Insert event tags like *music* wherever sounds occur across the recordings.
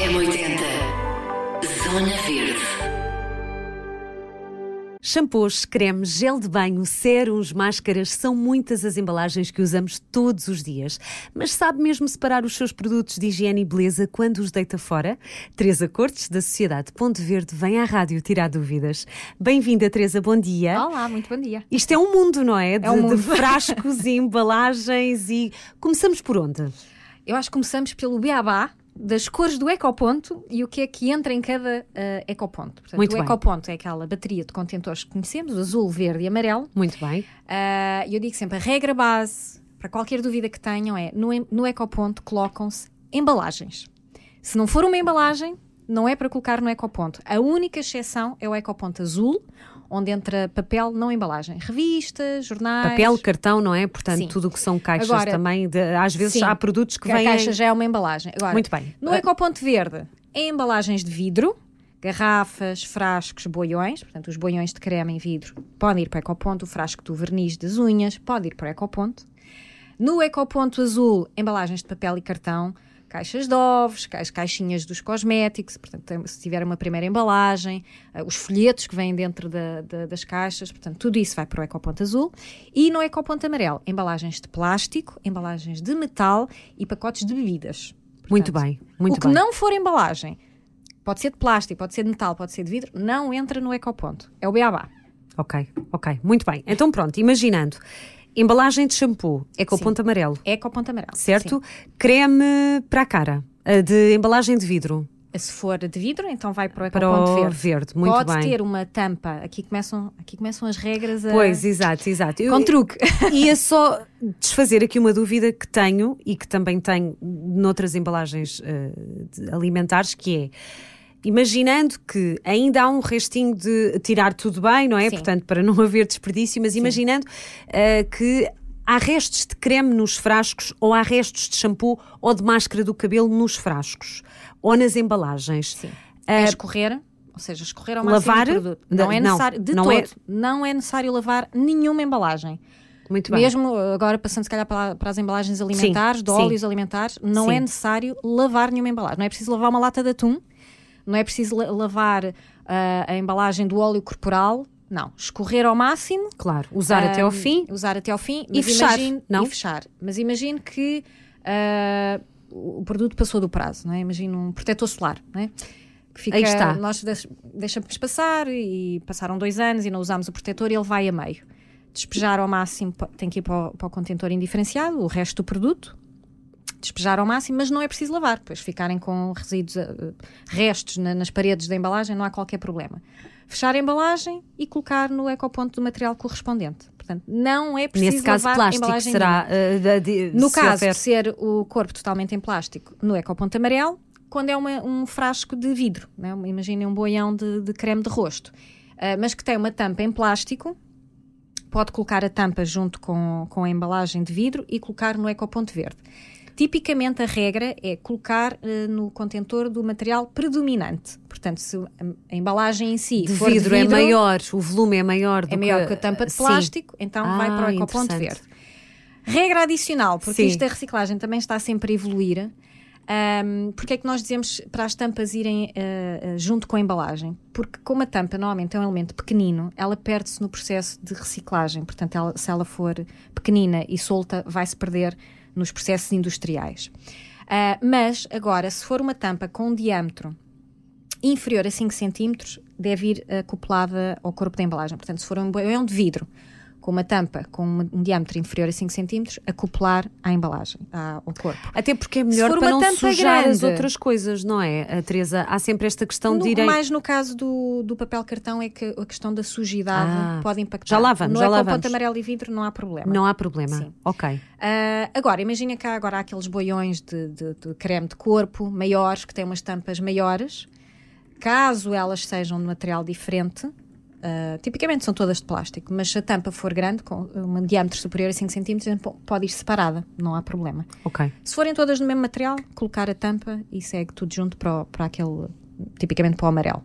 M80 Zona Verde Shampoos, cremes, gel de banho, sérums, máscaras, são muitas as embalagens que usamos todos os dias. Mas sabe mesmo separar os seus produtos de higiene e beleza quando os deita fora? Teresa Cortes, da Sociedade Ponto Verde, vem à rádio tirar dúvidas. Bem-vinda, Teresa, bom dia. Olá, muito bom dia. Isto é um mundo, não é? De, É um mundo. de *laughs* frascos e embalagens e... Começamos por onde? Eu acho que começamos pelo beabá das cores do ecoponto e o que é que entra em cada uh, ecoponto. Portanto, Muito o bem. ecoponto é aquela bateria de contentores que conhecemos, azul, verde e amarelo. Muito bem. Uh, eu digo sempre, a regra base, para qualquer dúvida que tenham, é no, no ecoponto colocam-se embalagens. Se não for uma embalagem, não é para colocar no ecoponto. A única exceção é o ecoponto azul, onde entra papel, não embalagem. Revistas, jornais... Papel, cartão, não é? Portanto, Sim. tudo o que são caixas Agora- também. de- às vezes Sim. há produtos que que a vêm... caixa já é uma embalagem. Agora, Muito bem. No ecoponto verde, é embalagens de vidro, garrafas, frascos, boiões. Portanto, os boiões de creme em vidro podem ir para o ecoponto. O frasco do verniz das unhas pode ir para o ecoponto. No ecoponto azul, embalagens de papel e cartão, caixas de ovos, as caixinhas dos cosméticos, portanto, se tiver uma primeira embalagem, eh, os folhetos que vêm dentro da- da- das caixas, portanto, tudo isso vai para o ecoponto azul. E no ecoponto amarelo, embalagens de plástico, embalagens de metal e pacotes de bebidas. Muito Portanto, bem, muito o que bem. não for embalagem, pode ser de plástico, pode ser de metal, pode ser de vidro, não entra no ecoponto. É o beabá. Ok, ok, muito bem. Então pronto, imaginando, embalagem de shampoo, é com o Sim. ponto amarelo, Ecoponto amarelo. certo? Creme para a cara, a de embalagem de vidro, Sim. Se for de vidro, então vai para o ecoponto o verde. verde, muito pode bem. ter uma tampa. Aqui começam, aqui começam as regras a... Pois, exato, exato. Eu Com truque. *laughs* ia *laughs* só desfazer aqui uma dúvida que tenho e que também tenho noutras embalagens eh, de alimentares, que é imaginando que ainda há um restinho de tirar tudo bem, não é? Sim. Portanto, para não *laughs* haver desperdício, mas imaginando eh, que há restos de creme nos frascos ou há restos de shampoo ou de máscara do cabelo nos frascos ou nas embalagens. Sim. Eh, É escorrer, ou seja, escorrer ao máximo lavar? produto. Não, Não, é necessário, de não todo, é- não é necessário lavar nenhuma embalagem. muito bem. Mesmo agora, passando se calhar para, para as embalagens alimentares, de sim. óleos alimentares, não Sim. é necessário lavar nenhuma embalagem. Não é preciso lavar uma lata de atum, não é preciso la- lavar ah, a embalagem do óleo corporal. Não, escorrer ao máximo. Claro, usar até ao fim. Usar até ao fim E fechar, imagine- não? E fechar. Mas imagine que ah, o produto passou do prazo, não é? Imagine um protetor solar, não é? Que fica, Aí está. Nós deix- deixamos passar e passaram dois anos e não usámos o protetor e ele vai a meio. Despejar ao máximo, tem que ir para o, para o contentor indiferenciado, o resto do produto. Despejar ao máximo, mas não é preciso lavar. Depois ficarem com resíduos, ah, ah, restos na- nas paredes da embalagem, não há qualquer problema. Fechar a embalagem e colocar no ecoponto do material correspondente. Portanto, não é preciso Nesse caso, lavar a plástico embalagem será. nenhuma. eh, da- de- No caso houver- de ser o corpo totalmente em plástico, no ecoponto amarelo, quando é uma- um frasco de vidro, né? imaginem um boião de, de creme de rosto, Ah, mas que tem uma tampa em plástico, pode colocar a tampa junto com, com a embalagem de vidro e colocar no ecoponto verde. Tipicamente a regra é colocar eh, no contentor do material predominante. Portanto, se a, embalagem em si de for vidro, é maior, o volume é maior do é maior que a tampa de sim. plástico, então vai Ah, para o ecoponto verde. Regra adicional, porque Sim. isto da reciclagem também está sempre a evoluir. Um, porque é que nós dizemos para as tampas irem uh, uh, junto com a embalagem? Porque como a tampa normalmente é um elemento pequenino, ela perde-se no processo de reciclagem. Portanto, ela- se ela for pequenina e solta, vai-se perder nos processos industriais. Uh, mas, agora, se for uma tampa com um diâmetro inferior a 5 centímetros deve ir acoplada ao corpo da embalagem. Portanto, se for um boião de vidro com uma tampa com um diâmetro inferior a 5 centímetros, acoplar à embalagem, ao corpo. Até porque é melhor para não sujar as grande. outras coisas, não é, Teresa? Há sempre esta questão No- de irem. mais no caso do, do papel cartão é que a questão da sujidade Ah, pode impactar. já lá vamos, no já lá ecoponto vamos. amarelo e vidro não há problema. Não há problema. Sim. Ok. Ah, agora, imagina cá agora há aqueles boiões de, de- de creme de corpo maiores, que têm umas tampas maiores. Caso elas sejam de material diferente, ah, tipicamente são todas de plástico, mas se a tampa for grande, com um diâmetro superior a 5 cm, pode ir separada, não há problema. Ok. Se forem todas do mesmo material, colocar a tampa e segue tudo junto para, o- para aquele, tipicamente para o amarelo.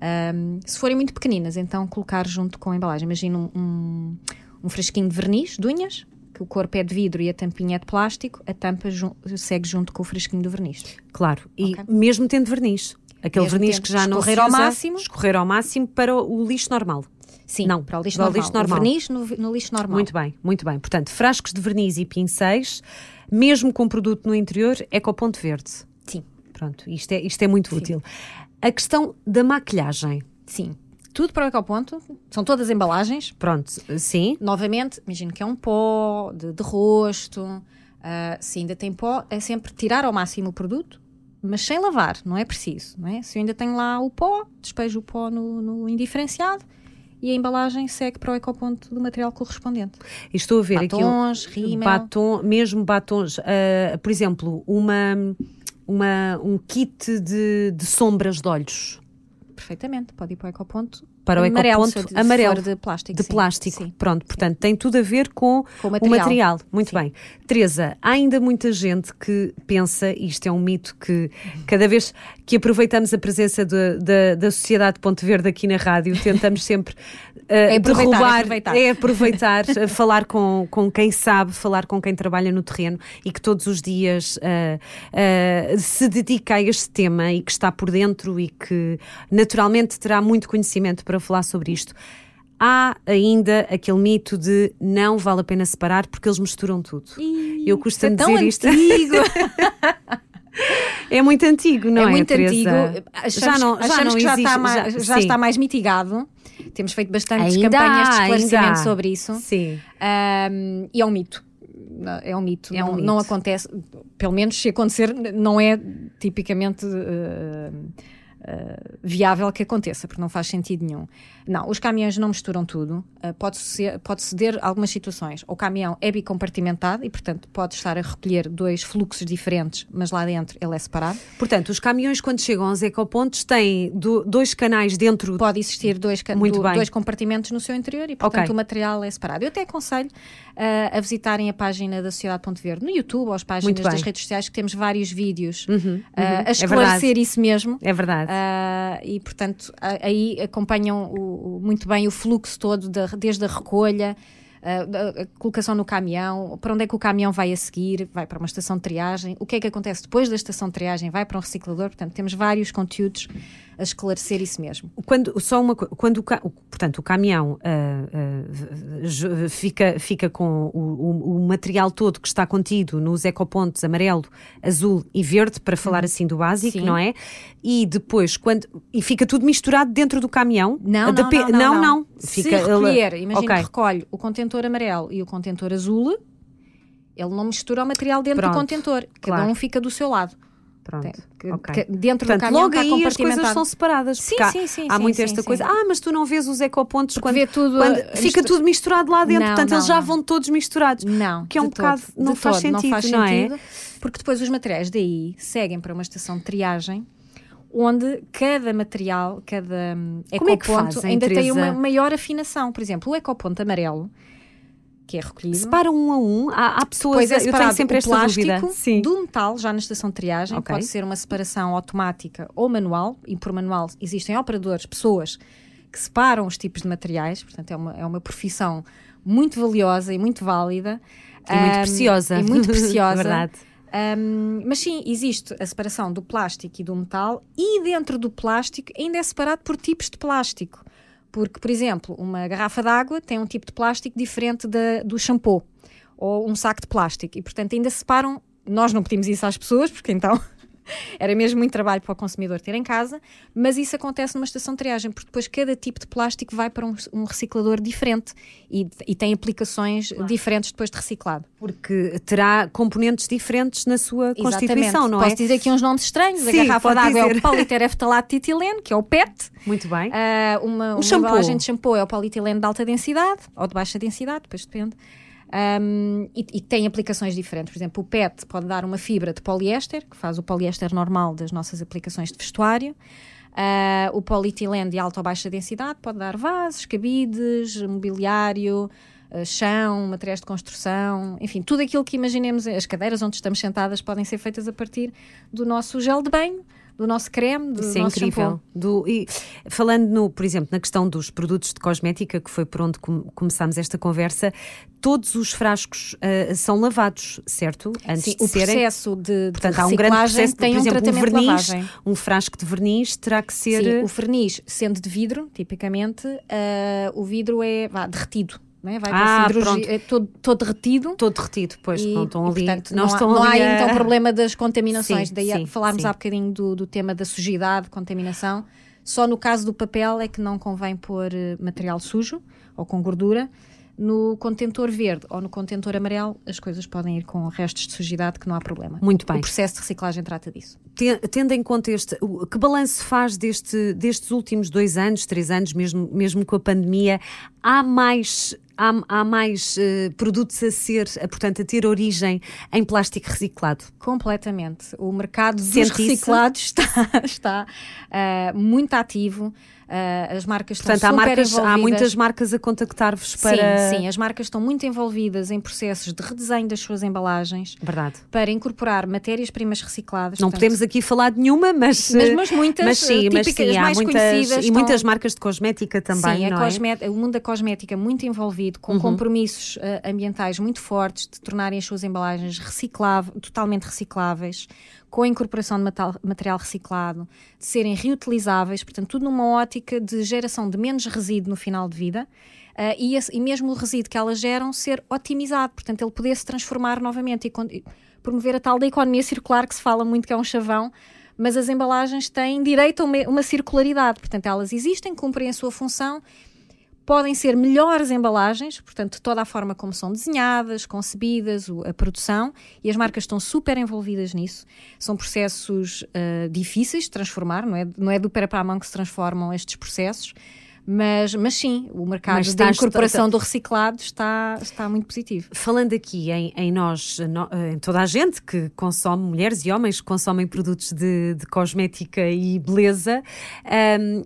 Ahm, se forem muito pequeninas, então colocar junto com a embalagem. Imagina um, um, um frasquinho de verniz de unhas, que o corpo é de vidro e a tampinha é de plástico, a tampa segue junto com o fresquinho do verniz. Claro, e okay. mesmo tendo verniz. Aquele verniz que já não escorrer se usa, ao máximo. escorrer ao máximo para o lixo normal. Sim, Não, para o lixo para o normal. lixo normal. O verniz no, no lixo normal. Muito bem, muito bem. Portanto, frascos de verniz e pincéis, mesmo com produto no interior, é com o ponto verde. Sim, Pronto, isto é, isto é muito útil. A questão da maquilhagem. sim. Tudo para o ecoponto, são todas embalagens. Pronto, sim. Novamente, imagino que é um pó de, de rosto. ah, se ainda tem pó, é sempre tirar ao máximo o produto, mas sem lavar, não é preciso. Não é? Se eu ainda tenho lá o pó, despejo o pó no, no indiferenciado e a embalagem segue para o ecoponto do material correspondente. E Estou a ver Batons, aqui. rímel. Batom, mesmo batons. ah, por exemplo, uma, uma, um kit de, de sombras de olhos. Perfeitamente, pode ir para o ecoponto. Para o amarelo, ecoponto se amarelo. de plástico. De sim. plástico. Sim. Pronto, portanto, tem tudo a ver com, Com o o material. material. Muito Sim. bem. Teresa, há ainda muita gente que pensa, e isto é um mito que cada vez que aproveitamos a presença de- da- da Sociedade Ponte Verde aqui na rádio, tentamos sempre uh, *laughs* aproveitar, é derrubar, aproveitar. é aproveitar, uh, falar com, com quem sabe, falar com quem trabalha no terreno e que todos os dias uh, uh, se dedica a este tema e que está por dentro e que naturalmente terá muito conhecimento para falar sobre isto. Há ainda aquele mito de não vale a pena separar porque eles misturam tudo. Ih, Eu costumo é tão dizer isto. antigo. *laughs* É muito antigo, não é? é muito Teresa? antigo. Achamos, já não, já achamos não que já, existe. está mais, já, sim. está mais mitigado. Temos feito bastantes Ainda campanhas de ainda esclarecimento sobre isso. Sim. Ahm, e é um mito. É um mito. É um não, mito. não acontece. Pelo menos se acontecer, não é tipicamente eh, eh, viável que aconteça, porque não faz sentido nenhum. Não, os caminhões não misturam tudo. Uh, pode, ser, pode ceder algumas situações. O caminhão é bicompartimentado e, portanto, pode estar a recolher dois fluxos diferentes, mas lá dentro ele é separado. Portanto, os caminhões, quando chegam aos ecopontos, têm do- dois canais dentro. Pode existir dois, do- bem. dois compartimentos no seu interior e, portanto, Ok. o material é separado. Eu até aconselho uh, a visitarem a página da Sociedade Ponte Verde no YouTube ou as páginas das redes sociais, que temos vários vídeos uh, uhum. a É esclarecer verdade. isso mesmo. É verdade. Ah, e portanto aí acompanham o- o- muito bem o fluxo todo da- desde a recolha a colocação no caminhão, para onde é que o caminhão vai a seguir, vai para uma estação de triagem, o que é que acontece depois da estação de triagem, vai para um reciclador, portanto temos vários conteúdos a esclarecer isso mesmo. Quando, só uma, quando o, portanto, o caminhão ah, j- fica, fica com o, o- o material todo que está contido nos ecopontos amarelo, azul e verde, para falar assim do básico, Sim. não é? E depois, quando. E fica tudo misturado dentro do caminhão? Não, não, depe- não, não, não. Fica, Se recolher, ele- imagina Ok. que recolhe o contentor amarelo e o contentor azul, ele não mistura o material dentro Pronto, do contentor, cada claro. um fica do seu lado. Pronto. Tem- que- ok. que dentro do Portanto, caminhão logo aí as coisas são separadas. Sim, porque há, sim, sim, há sim, muito sim, esta sim. coisa. Ah, mas tu não vês os ecopontos quando, vê tudo quando fica tudo misturado lá dentro. Não, Portanto, eles não, já não. vão todos misturados. Não, Que é um bocado. todo, não, faz todo, sentido, não faz não é? sentido, porque depois os materiais daí seguem para uma estação de triagem onde cada material, cada Como é ecoponto fazem, ainda tem Teresa? uma maior afinação. Por exemplo, o ecoponto amarelo, que é recolhido, Separam um a um. Há, há pessoas. É eu tenho sempre esta plástico dúvida. Sim. do metal já na estação de triagem. Ok. Pode ser uma separação automática ou manual. E por manual existem operadores, pessoas que separam os tipos de materiais. Portanto, é uma, é uma profissão muito valiosa e muito válida. E muito preciosa. E muito *laughs* preciosa. Verdade. Ahm, mas sim, existe a separação do plástico e do metal, e dentro do plástico ainda é separado por tipos de plástico. Porque, por exemplo, uma garrafa de água tem um tipo de plástico diferente da, do shampoo ou um saco de plástico, e portanto ainda separam. Nós não pedimos isso às pessoas, porque então era mesmo muito trabalho para o consumidor ter em casa, mas isso acontece numa estação de triagem, porque depois cada tipo de plástico vai para um, um reciclador diferente e, e tem aplicações diferentes depois de reciclado. Porque terá componentes diferentes na sua constituição, Exatamente. não Posso é? dizer aqui uns nomes estranhos. Sim, a garrafa d'água é o politereftalato de etileno, que é o PET. Muito bem. Ah, uma uma shampoo. de shampoo é o polietileno de alta densidade ou de baixa densidade, depois depende. Um, e, e tem aplicações diferentes. Por exemplo, o PET pode dar uma fibra de poliéster, que faz o poliéster normal das nossas aplicações de vestuário. Ah, o polietileno de alta ou baixa densidade pode dar vasos, cabides, mobiliário, ah, chão, materiais de construção, enfim, tudo aquilo que imaginemos. As cadeiras onde estamos sentadas podem ser feitas a partir do nosso gel de banho, do nosso creme, do Isso é nosso incrível. shampoo. Do, e falando, no, por exemplo, na questão dos produtos de cosmética, que foi por onde com, começámos esta conversa, todos os frascos uh, são lavados, certo? Antes Sim, de o serem. processo de, Portanto, de há um grande processo, tem por um exemplo, um verniz, lavagem. um frasco de verniz terá que ser. Sim, o verniz, sendo de vidro, tipicamente, uh, o vidro é vá, derretido. Não é? Vai ah, é todo, todo derretido. Todo derretido, pois, e, não estão ali. E, portanto, não, há, não há a... então problema das contaminações. Sim, Daí sim, falarmos sim. há bocadinho do, do tema da sujidade, contaminação. Só no caso do papel é que não convém pôr eh, material sujo ou com gordura. No contentor verde ou no contentor amarelo, as coisas podem ir com restos de sujidade, que não há problema. Muito bem. O processo de reciclagem trata disso. Tendo em conta este, que balanço faz deste, destes últimos dois anos, três anos, mesmo, mesmo com a pandemia? Há mais há, há mais uh, produtos a ser, uh, portanto, a ter origem em plástico reciclado? Completamente. O mercado dos reciclados *laughs* está, está uh, muito ativo. Uh, as marcas Portanto, estão há, super marcas, envolvidas. há muitas marcas a contactar-vos para. Sim, sim, as marcas estão muito envolvidas em processos de redesenho das suas embalagens. Verdade. Para incorporar matérias-primas recicladas. Não portanto, podemos aqui falar de nenhuma, mas. Mas, mas muitas, mas sim, típicas, mas sim, mais muitas, conhecidas. E estão... muitas marcas de cosmética também. Sim, não a é? o mundo da cosmética muito envolvido, com Uhum. compromissos uh, ambientais muito fortes de tornarem as suas embalagens recicláveis, totalmente recicláveis, com a incorporação de material, reciclado, de serem reutilizáveis, portanto, tudo numa ótica de geração de menos resíduo no final de vida. Uh, e, esse, e, mesmo o resíduo que elas geram ser otimizado, portanto, ele poder se transformar novamente e, e promover a tal da economia circular que se fala muito que é um chavão, mas as embalagens têm direito a uma, uma circularidade, portanto, elas existem, cumprem a sua função podem ser melhores embalagens, portanto, toda a forma como são desenhadas, concebidas, a produção, e as marcas estão super envolvidas nisso. São processos uh, difíceis de transformar, não é, não é do pé para a mão que se transformam estes processos. Mas, mas sim, o mercado da incorporação está, do reciclado está, está muito positivo. Falando aqui em, em nós, em toda a gente que consome, mulheres e homens que consomem produtos de, de cosmética e beleza, um,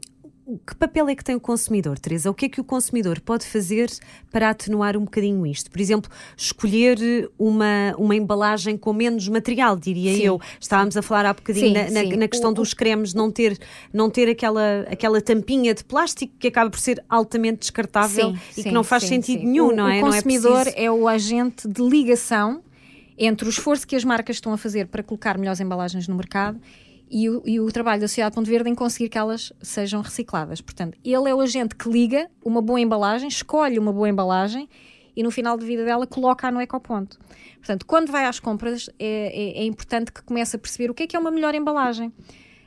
que papel é que tem o consumidor, Teresa? O que é que o consumidor pode fazer para atenuar um bocadinho isto? Por exemplo, escolher uma, uma embalagem com menos material, diria sim. eu. Estávamos a falar há bocadinho sim, na, na, na, questão o, dos cremes, não ter, não ter aquela, aquela tampinha de plástico que acaba por ser altamente descartável sim, e que não faz sentido nenhum, o, não é? O consumidor é, é o agente de ligação entre o esforço que as marcas estão a fazer para colocar melhores embalagens no mercado e o, e o, trabalho da Sociedade Ponto Verde em conseguir que elas sejam recicladas. Portanto, ele é o agente que liga uma boa embalagem, escolhe uma boa embalagem e no final de vida dela coloca-a no ecoponto. Portanto, quando vai às compras, é, é, é, importante que comece a perceber o que é que é uma melhor embalagem.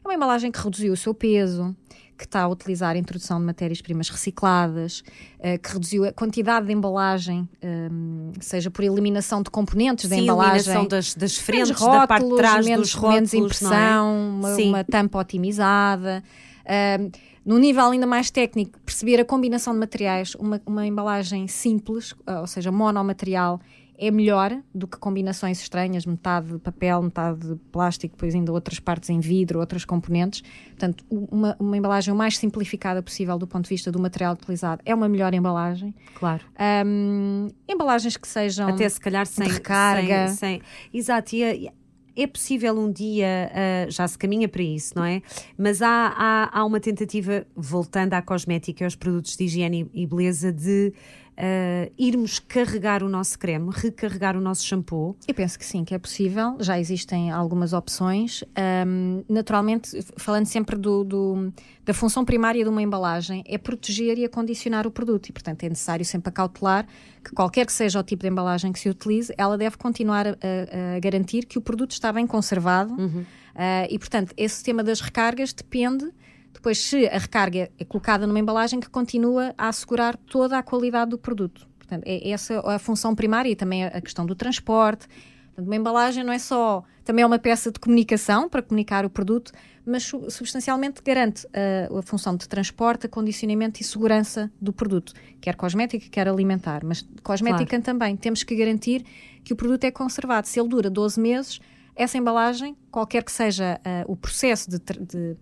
É uma embalagem que reduziu o seu peso, que está a utilizar a introdução de matérias-primas recicladas, uh, que reduziu a quantidade de embalagem, um, seja por eliminação de componentes Sim, da embalagem. eliminação das, das frentes, rótulos, da parte de trás menos, dos rótulos, menos impressão, é? uma, uma, tampa otimizada. Uh, no nível ainda mais técnico, perceber a combinação de materiais, uma, uma embalagem simples, ou seja, monomaterial, é melhor do que combinações estranhas, metade de papel, metade de plástico, depois ainda outras partes em vidro, outras componentes. Portanto, uma, uma embalagem o mais simplificada possível do ponto de vista do material utilizado é uma melhor embalagem. Claro. Um, embalagens que sejam até se calhar sem recarga. Sem, sem, exato, e, é possível um dia, uh, já se caminha para isso, não é? Mas há, há, há uma tentativa, voltando à cosmética e aos produtos de higiene e beleza, de uh, irmos carregar o nosso creme, recarregar o nosso shampoo? Eu penso que sim, que é possível. Já existem algumas opções. Um, naturalmente, falando sempre do, do, da função primária de uma embalagem, é proteger e acondicionar o produto. E, portanto, é necessário sempre acautelar que qualquer que seja o tipo de embalagem que se utilize, ela deve continuar a, a, garantir que o produto está bem conservado. Uhum. Uh, e, portanto, esse tema das recargas depende depois se a recarga é colocada numa embalagem que continua a assegurar toda a qualidade do produto. Portanto, é essa a função primária e também a questão do transporte. Portanto, uma embalagem não é só, também é uma peça de comunicação para comunicar o produto, mas substancialmente garante a, a função de transporte, acondicionamento e segurança do produto, quer cosmética, quer alimentar, mas cosmética claro. também. Temos que garantir que o produto é conservado. Se ele dura 12 meses, essa embalagem, qualquer que seja uh, o processo de, de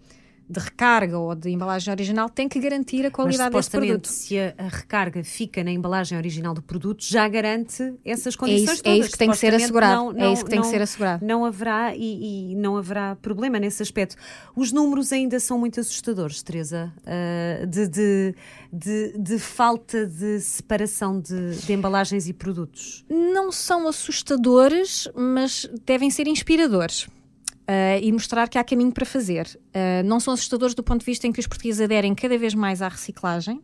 de recarga ou de embalagem original tem que garantir a qualidade Mas, desse produto. se a, a, recarga fica na embalagem original do produto, já garante essas É condições isso, todas. é isso que tem que ser assegurado. não- não- é isso que tem que não- ser assegurado. Não haverá e, e não haverá problema nesse aspecto. Os números ainda são muito assustadores, Teresa, ah, de, de, de, de falta de separação de, de embalagens e produtos. Não são assustadores, mas devem ser inspiradores. Ah, e mostrar que há caminho para fazer. Ah, não são assustadores do ponto de vista em que os portugueses aderem cada vez mais à reciclagem.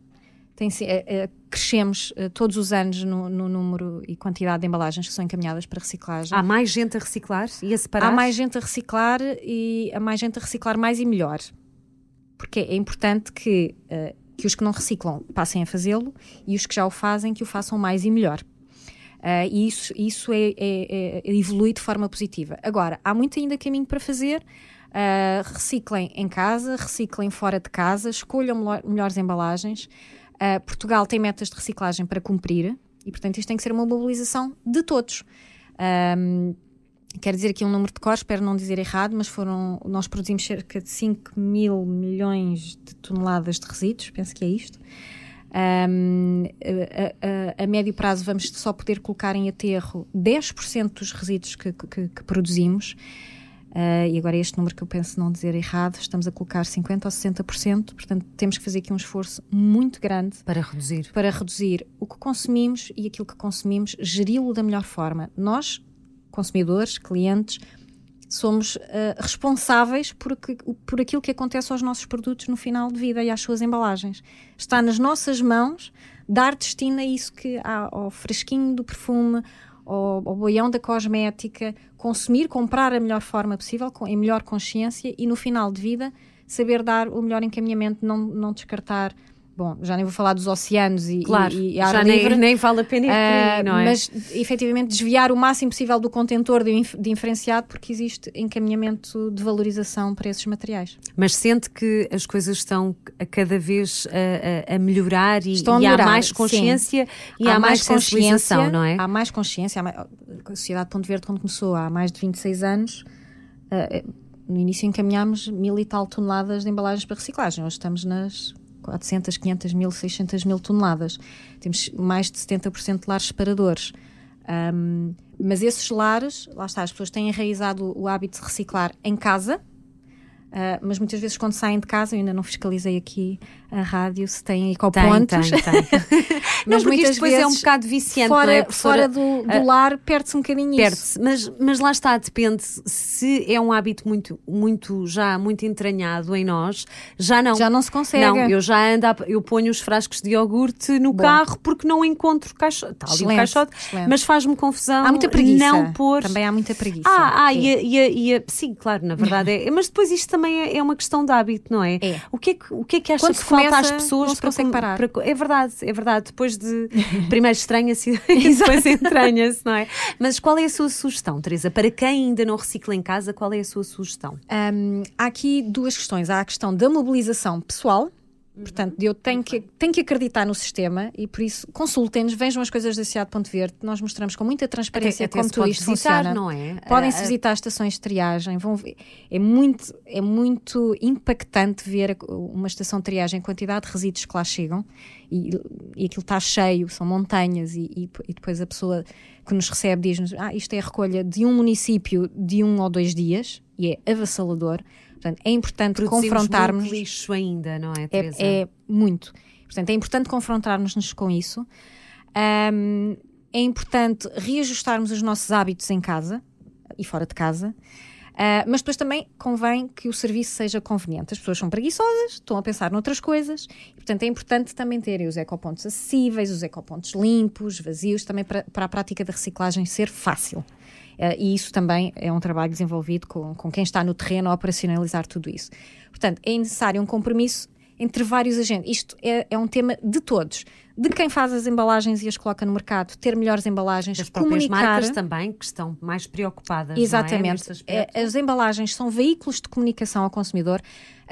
Tem ah, crescemos todos os anos no, no número e quantidade de embalagens que são encaminhadas para reciclagem. Há mais gente a reciclar e a separar? Há mais gente a reciclar e há mais gente a reciclar mais e melhor. Porque é importante que, que os que não reciclam passem a fazê-lo e os que já o fazem que o façam mais e melhor. Eh, e isso, isso é, é- é- evolui de forma positiva. Agora, há muito ainda caminho para fazer. Eh, reciclem em casa, reciclem fora de casa, escolham melhor- melhores embalagens. Eh, Portugal tem metas de reciclagem para cumprir e, portanto, isto tem que ser uma mobilização de todos. Ahm, quero dizer aqui um número de cor, espero não dizer errado, mas foram, nós produzimos cerca de 5 mil milhões de toneladas de resíduos, penso que é isto. Ahm, a, a- a médio prazo vamos só poder colocar em aterro 10% dos resíduos que, que- que produzimos. Ah, e agora este número que eu penso não dizer errado, estamos a colocar 50% ou 60%, portanto temos que fazer aqui um esforço muito grande Para reduzir. para reduzir o que consumimos e aquilo que consumimos, geri-lo da melhor forma. Nós, consumidores, clientes, somos eh, responsáveis por, que- por aquilo que acontece aos nossos produtos no final de vida e às suas embalagens. Está nas nossas mãos dar destino a isso que há ao fresquinho do perfume, ao, ao boião da cosmética, consumir, comprar a melhor forma possível, com, em melhor consciência e no final de vida saber dar o melhor encaminhamento, não, não descartar. Bom, já nem vou falar dos oceanos e, Claro, e, e ar já livre. nem, nem vale a pena ir Ah, não é? Mas efetivamente desviar o máximo possível do contentor de, inf- de inferenciado porque existe encaminhamento de valorização para esses materiais. Mas sente que as coisas estão a cada vez a, a- a melhorar e, Estão a e há melhorar, mais sim. consciência e há, mais, sensibilização, não é? Há mais consciência. há mai- A Sociedade Ponto Verde, quando começou há mais de 26 anos, ah, no início encaminhámos mil e tal toneladas de embalagens para reciclagem. Hoje estamos nas 400, 500 mil, 600 mil toneladas. Temos mais de 70% de lares separadores. Ahm, mas esses lares, lá está, as pessoas têm enraizado o hábito de reciclar em casa, ah, mas muitas vezes quando saem de casa, eu ainda não fiscalizei aqui a rádio se têm ecopontos. Tem, tem, tem. *laughs* não, Mas porque muitas isto depois é um vezes bocado viciante, fora, não é, fora do, do lar perde-se um bocadinho isso. Perde-se, mas, mas lá está, depende se é um hábito muito, muito já muito entranhado em nós, já não. Já não se consegue. Não, eu já ando, a- eu ponho os frascos de iogurte no Bom. carro porque não encontro caixote. Está ali o caixote, excelente. mas faz-me confusão Há muita preguiça. não pôr. Também há muita preguiça. Ah, ah É. e, a- e a- e sim, claro, na verdade é. Mas depois isto também é, é uma questão de hábito, não é? É. O que é que, o que, é que acha Quando que falta às pessoas para, com- parar. para- É verdade, é verdade. Depois de. *laughs* Primeiro estranha-se *laughs* e depois entranha-se, não é? Mas qual é a sua sugestão, Teresa? Para quem ainda não recicla em casa, qual é a sua sugestão? Hum, há aqui duas questões. Há a questão da mobilização pessoal. Portanto, eu tenho que, tenho que acreditar no sistema e por isso consultem-nos, vejam as coisas da Cidade de Ponte Verde. Nós mostramos com muita transparência Até- até como tudo isto visitar, funciona. não é? Podem-se Ah, visitar as estações de triagem. Vão ver- é, muito, é muito impactante ver a- uma estação de triagem, a quantidade de resíduos que lá chegam e, e aquilo está cheio, são montanhas e, e- e depois a pessoa que nos recebe diz-nos ah, isto é a recolha de um município de um ou dois dias e é avassalador. Portanto, é importante confrontarmos muito lixo ainda, não é, Teresa? é, é muito. Portanto, é importante confrontarmos-nos com isso. Ahm, é importante reajustarmos os nossos hábitos em casa e fora de casa. Ah, mas depois também convém que o serviço seja conveniente. As pessoas são preguiçosas, estão a pensar noutras coisas, e, portanto é importante também terem os ecopontos acessíveis, os ecopontos limpos, vazios, também para, para a prática da reciclagem ser fácil. Ah, e isso também é um trabalho desenvolvido com, com quem está no terreno a operacionalizar tudo isso. Portanto, é necessário um compromisso entre vários agentes. Isto é, é um tema de todos. De quem faz as embalagens e as coloca no mercado, ter melhores embalagens, As próprias comunicar. marcas também, que estão mais preocupadas. é, Exatamente. É, As embalagens são veículos de comunicação ao consumidor.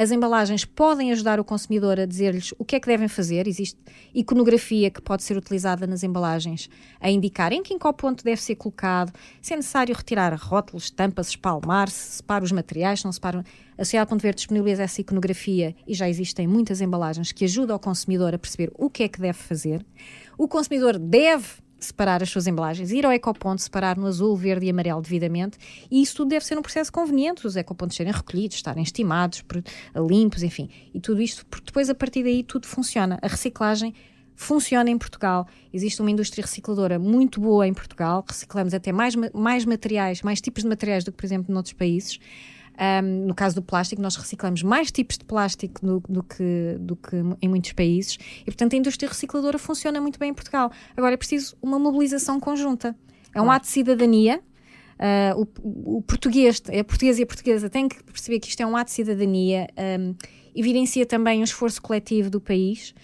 As embalagens podem ajudar o consumidor a dizer-lhes o que é que devem fazer. Existe iconografia que pode ser utilizada nas embalagens a indicar em que ponto deve ser colocado, se é necessário retirar rótulos, tampas, espalmar, se separa os materiais, não separa. A Sociedade Ponto Verde disponibiliza essa iconografia e já existem muitas embalagens que ajudam o consumidor a perceber o que é que deve fazer. O consumidor deve separar as suas embalagens, ir ao ecoponto, separar no azul, verde e amarelo devidamente, e isso tudo deve ser um processo conveniente, os ecopontos serem recolhidos, estarem estimados, limpos, enfim, e tudo isto, porque depois a partir daí tudo funciona. A reciclagem funciona em Portugal. Existe uma indústria recicladora muito boa em Portugal, reciclamos até mais, mais materiais, mais tipos de materiais do que, por exemplo, noutros países. Um, no caso do plástico, nós reciclamos mais tipos de plástico do, do, que, do que em muitos países e, portanto, a indústria recicladora funciona muito bem em Portugal. Agora é preciso uma mobilização conjunta. É um ato de cidadania. Uh, o, o, português, a portuguesa e a portuguesa têm que perceber que isto é um ato de cidadania, um, evidencia também um esforço coletivo do país.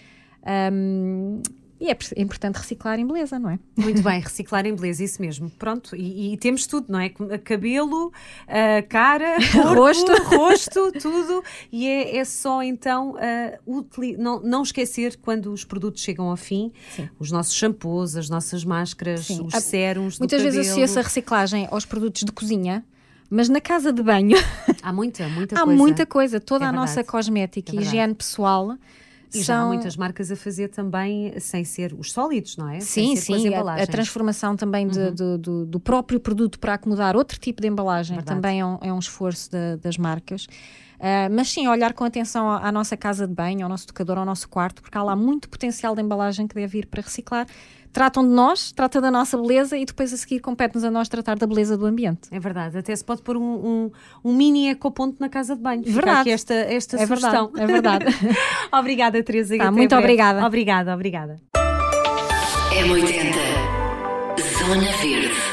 Um, e é, é importante reciclar em beleza, não é? Muito bem, reciclar em beleza, isso mesmo. Pronto, e, e temos tudo, não é? Cabelo, uh, cara, *laughs* corpo, rosto, *laughs* rosto, tudo. E é, é só então uh, não, não esquecer quando os produtos chegam ao fim, Sim. os nossos shampoos, as nossas máscaras, Sim. os sérums. Muitas vezes associa-se a reciclagem aos produtos de cozinha. Mas na casa de banho há muita, muita *laughs* há coisa. Há muita coisa. Toda é a nossa cosmética e é higiene pessoal e já há muitas marcas a fazer também sem ser os sólidos, não é? Sim, sim. A, a, transformação também de, uhum. do, do, do, próprio produto para acomodar outro tipo de embalagem Verdade. também é um, é um esforço de, das marcas. Uh, mas sim, olhar com atenção à, à, nossa casa de banho, ao nosso tocador, ao nosso quarto, porque há lá muito potencial de embalagem que deve ir para reciclar tratam de nós, trata da nossa beleza e depois a seguir compete-nos a nós tratar da beleza do ambiente. É verdade, até se pode pôr um, um, um mini ecoponto na casa de banho. Verdade. aqui esta, esta é sugestão. Verdade, é verdade. *laughs* obrigada, Teresa. Tá, muito breve. obrigada. Obrigada, obrigada. M80 Zona Verde.